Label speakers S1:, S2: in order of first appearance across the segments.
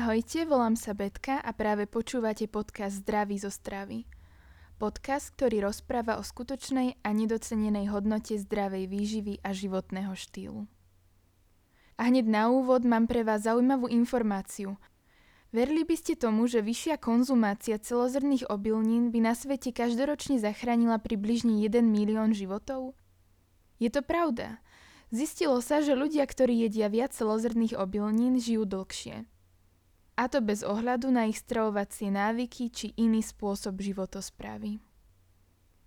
S1: Ahojte, volám sa Betka a práve počúvate podcast Zdraví zo stravy. Podcast, ktorý rozpráva o skutočnej a nedocenenej hodnote zdravej výživy a životného štýlu. A hneď na úvod mám pre vás zaujímavú informáciu. Verili by ste tomu, že vyššia konzumácia celozrných obilnín by na svete každoročne zachránila približne 1 milión životov? Je to pravda. Zistilo sa, že ľudia, ktorí jedia viac celozrných obilnín, žijú dlhšie a to bez ohľadu na ich stravovacie návyky či iný spôsob životosprávy.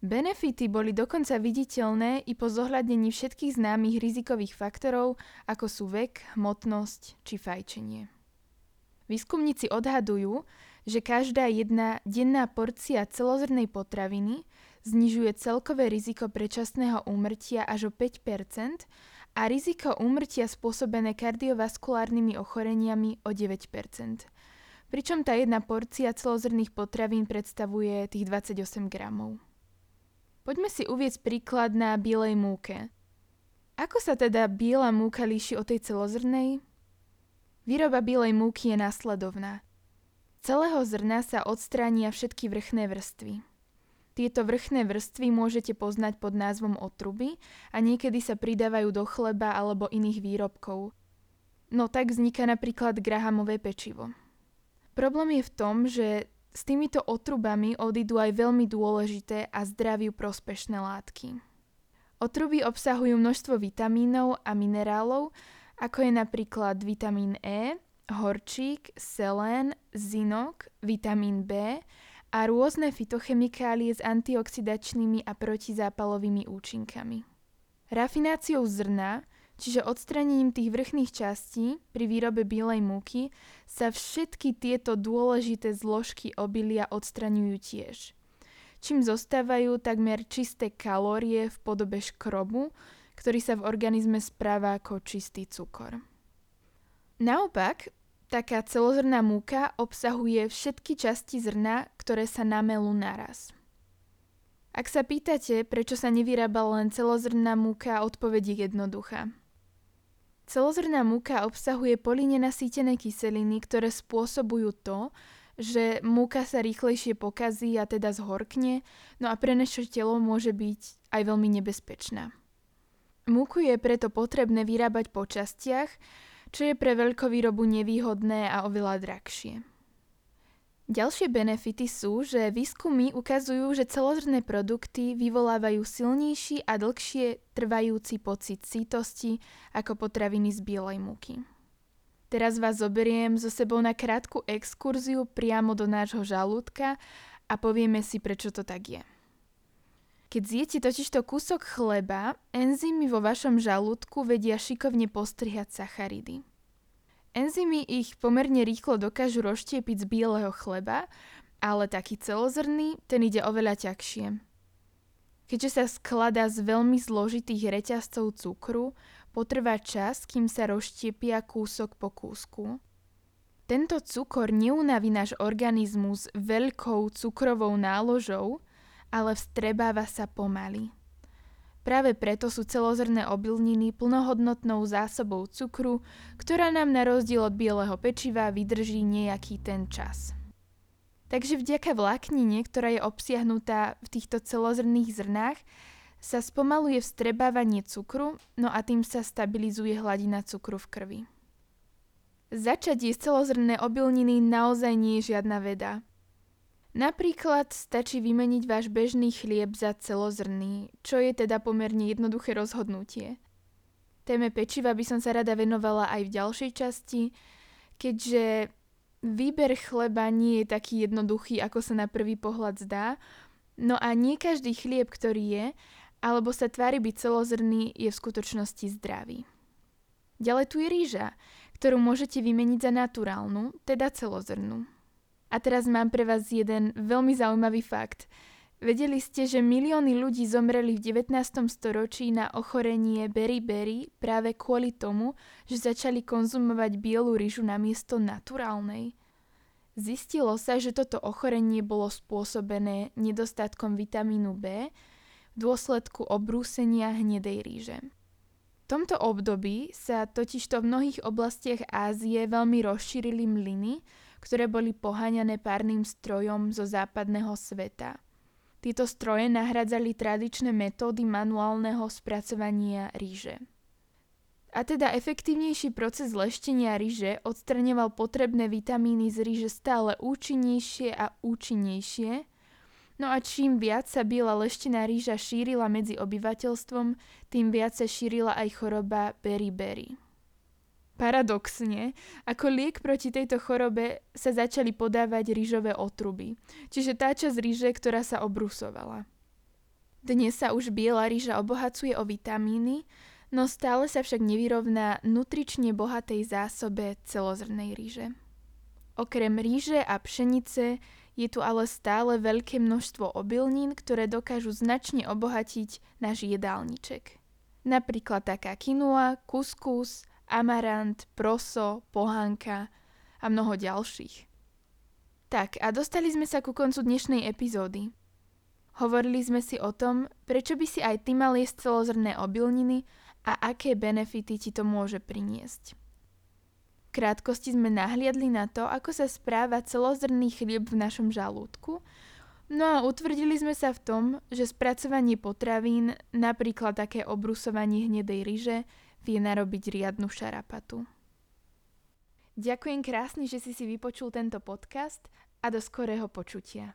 S1: Benefity boli dokonca viditeľné i po zohľadnení všetkých známych rizikových faktorov, ako sú vek, hmotnosť či fajčenie. Výskumníci odhadujú, že každá jedna denná porcia celozrnej potraviny znižuje celkové riziko predčasného úmrtia až o 5 a riziko úmrtia spôsobené kardiovaskulárnymi ochoreniami o 9% pričom tá jedna porcia celozrných potravín predstavuje tých 28 gramov. Poďme si uvieť príklad na bielej múke. Ako sa teda biela múka líši od tej celozrnej? Výroba bielej múky je následovná. Celého zrna sa odstránia všetky vrchné vrstvy. Tieto vrchné vrstvy môžete poznať pod názvom otruby a niekedy sa pridávajú do chleba alebo iných výrobkov. No tak vzniká napríklad grahamové pečivo. Problém je v tom, že s týmito otrubami odídu aj veľmi dôležité a zdraviu prospešné látky. Otruby obsahujú množstvo vitamínov a minerálov, ako je napríklad vitamín E, horčík, selén, zinok, vitamín B a rôzne fitochemikálie s antioxidačnými a protizápalovými účinkami. Rafináciou zrna, čiže odstranením tých vrchných častí pri výrobe bielej múky, sa všetky tieto dôležité zložky obilia odstraňujú tiež. Čím zostávajú takmer čisté kalórie v podobe škrobu, ktorý sa v organizme správa ako čistý cukor. Naopak, Taká celozrná múka obsahuje všetky časti zrna, ktoré sa namelú naraz. Ak sa pýtate, prečo sa nevyrába len celozrná múka, odpoveď je jednoduchá. Celozrná múka obsahuje polynenasýtené kyseliny, ktoré spôsobujú to, že múka sa rýchlejšie pokazí a teda zhorkne, no a pre naše telo môže byť aj veľmi nebezpečná. Múku je preto potrebné vyrábať po častiach, čo je pre veľkovýrobu nevýhodné a oveľa drahšie. Ďalšie benefity sú, že výskumy ukazujú, že celozrné produkty vyvolávajú silnejší a dlhšie trvajúci pocit sítosti ako potraviny z bielej múky. Teraz vás zoberiem so sebou na krátku exkurziu priamo do nášho žalúdka a povieme si, prečo to tak je. Keď zjete totižto kúsok chleba, enzymy vo vašom žalúdku vedia šikovne postrihať sacharidy. Enzymy ich pomerne rýchlo dokážu rozštiepiť z bieleho chleba, ale taký celozrný, ten ide oveľa ťažšie. Keďže sa skladá z veľmi zložitých reťazcov cukru, potrvá čas, kým sa rozštiepia kúsok po kúsku. Tento cukor neunaví náš organizmus veľkou cukrovou náložou, ale vstrebáva sa pomaly. Práve preto sú celozrné obilniny plnohodnotnou zásobou cukru, ktorá nám na rozdiel od bieleho pečiva vydrží nejaký ten čas. Takže vďaka vláknine, ktorá je obsiahnutá v týchto celozrných zrnách, sa spomaluje vstrebávanie cukru, no a tým sa stabilizuje hladina cukru v krvi. Začať jesť celozrné obilniny naozaj nie je žiadna veda. Napríklad stačí vymeniť váš bežný chlieb za celozrný, čo je teda pomerne jednoduché rozhodnutie. Téme pečiva by som sa rada venovala aj v ďalšej časti, keďže výber chleba nie je taký jednoduchý, ako sa na prvý pohľad zdá, no a nie každý chlieb, ktorý je, alebo sa tvári byť celozrný, je v skutočnosti zdravý. Ďalej tu je rýža, ktorú môžete vymeniť za naturálnu, teda celozrnú. A teraz mám pre vás jeden veľmi zaujímavý fakt. Vedeli ste, že milióny ľudí zomreli v 19. storočí na ochorenie beriberi práve kvôli tomu, že začali konzumovať bielu rýžu namiesto naturálnej? Zistilo sa, že toto ochorenie bolo spôsobené nedostatkom vitamínu B v dôsledku obrúsenia hnedej ríže. tomto období sa totižto v mnohých oblastiach Ázie veľmi rozšírili mlyny, ktoré boli poháňané párnym strojom zo západného sveta. Tieto stroje nahradzali tradičné metódy manuálneho spracovania ríže. A teda efektívnejší proces leštenia ríže odstraňoval potrebné vitamíny z ríže stále účinnejšie a účinnejšie, No a čím viac sa biela leštená ríža šírila medzi obyvateľstvom, tým viac sa šírila aj choroba beriberi. Paradoxne, ako liek proti tejto chorobe sa začali podávať rýžové otruby, čiže tá časť ríže, ktorá sa obrusovala. Dnes sa už biela rýža obohacuje o vitamíny, no stále sa však nevyrovná nutrične bohatej zásobe celozrnej ríže. Okrem ríže a pšenice je tu ale stále veľké množstvo obilnín, ktoré dokážu značne obohatiť náš jedálniček. Napríklad taká kinua, kuskus, amarant, proso, pohánka a mnoho ďalších. Tak a dostali sme sa ku koncu dnešnej epizódy. Hovorili sme si o tom, prečo by si aj ty mal jesť celozrné obilniny a aké benefity ti to môže priniesť krátkosti sme nahliadli na to, ako sa správa celozrný chlieb v našom žalúdku, no a utvrdili sme sa v tom, že spracovanie potravín, napríklad také obrusovanie hnedej ryže, vie narobiť riadnu šarapatu. Ďakujem krásne, že si si vypočul tento podcast a do skorého počutia.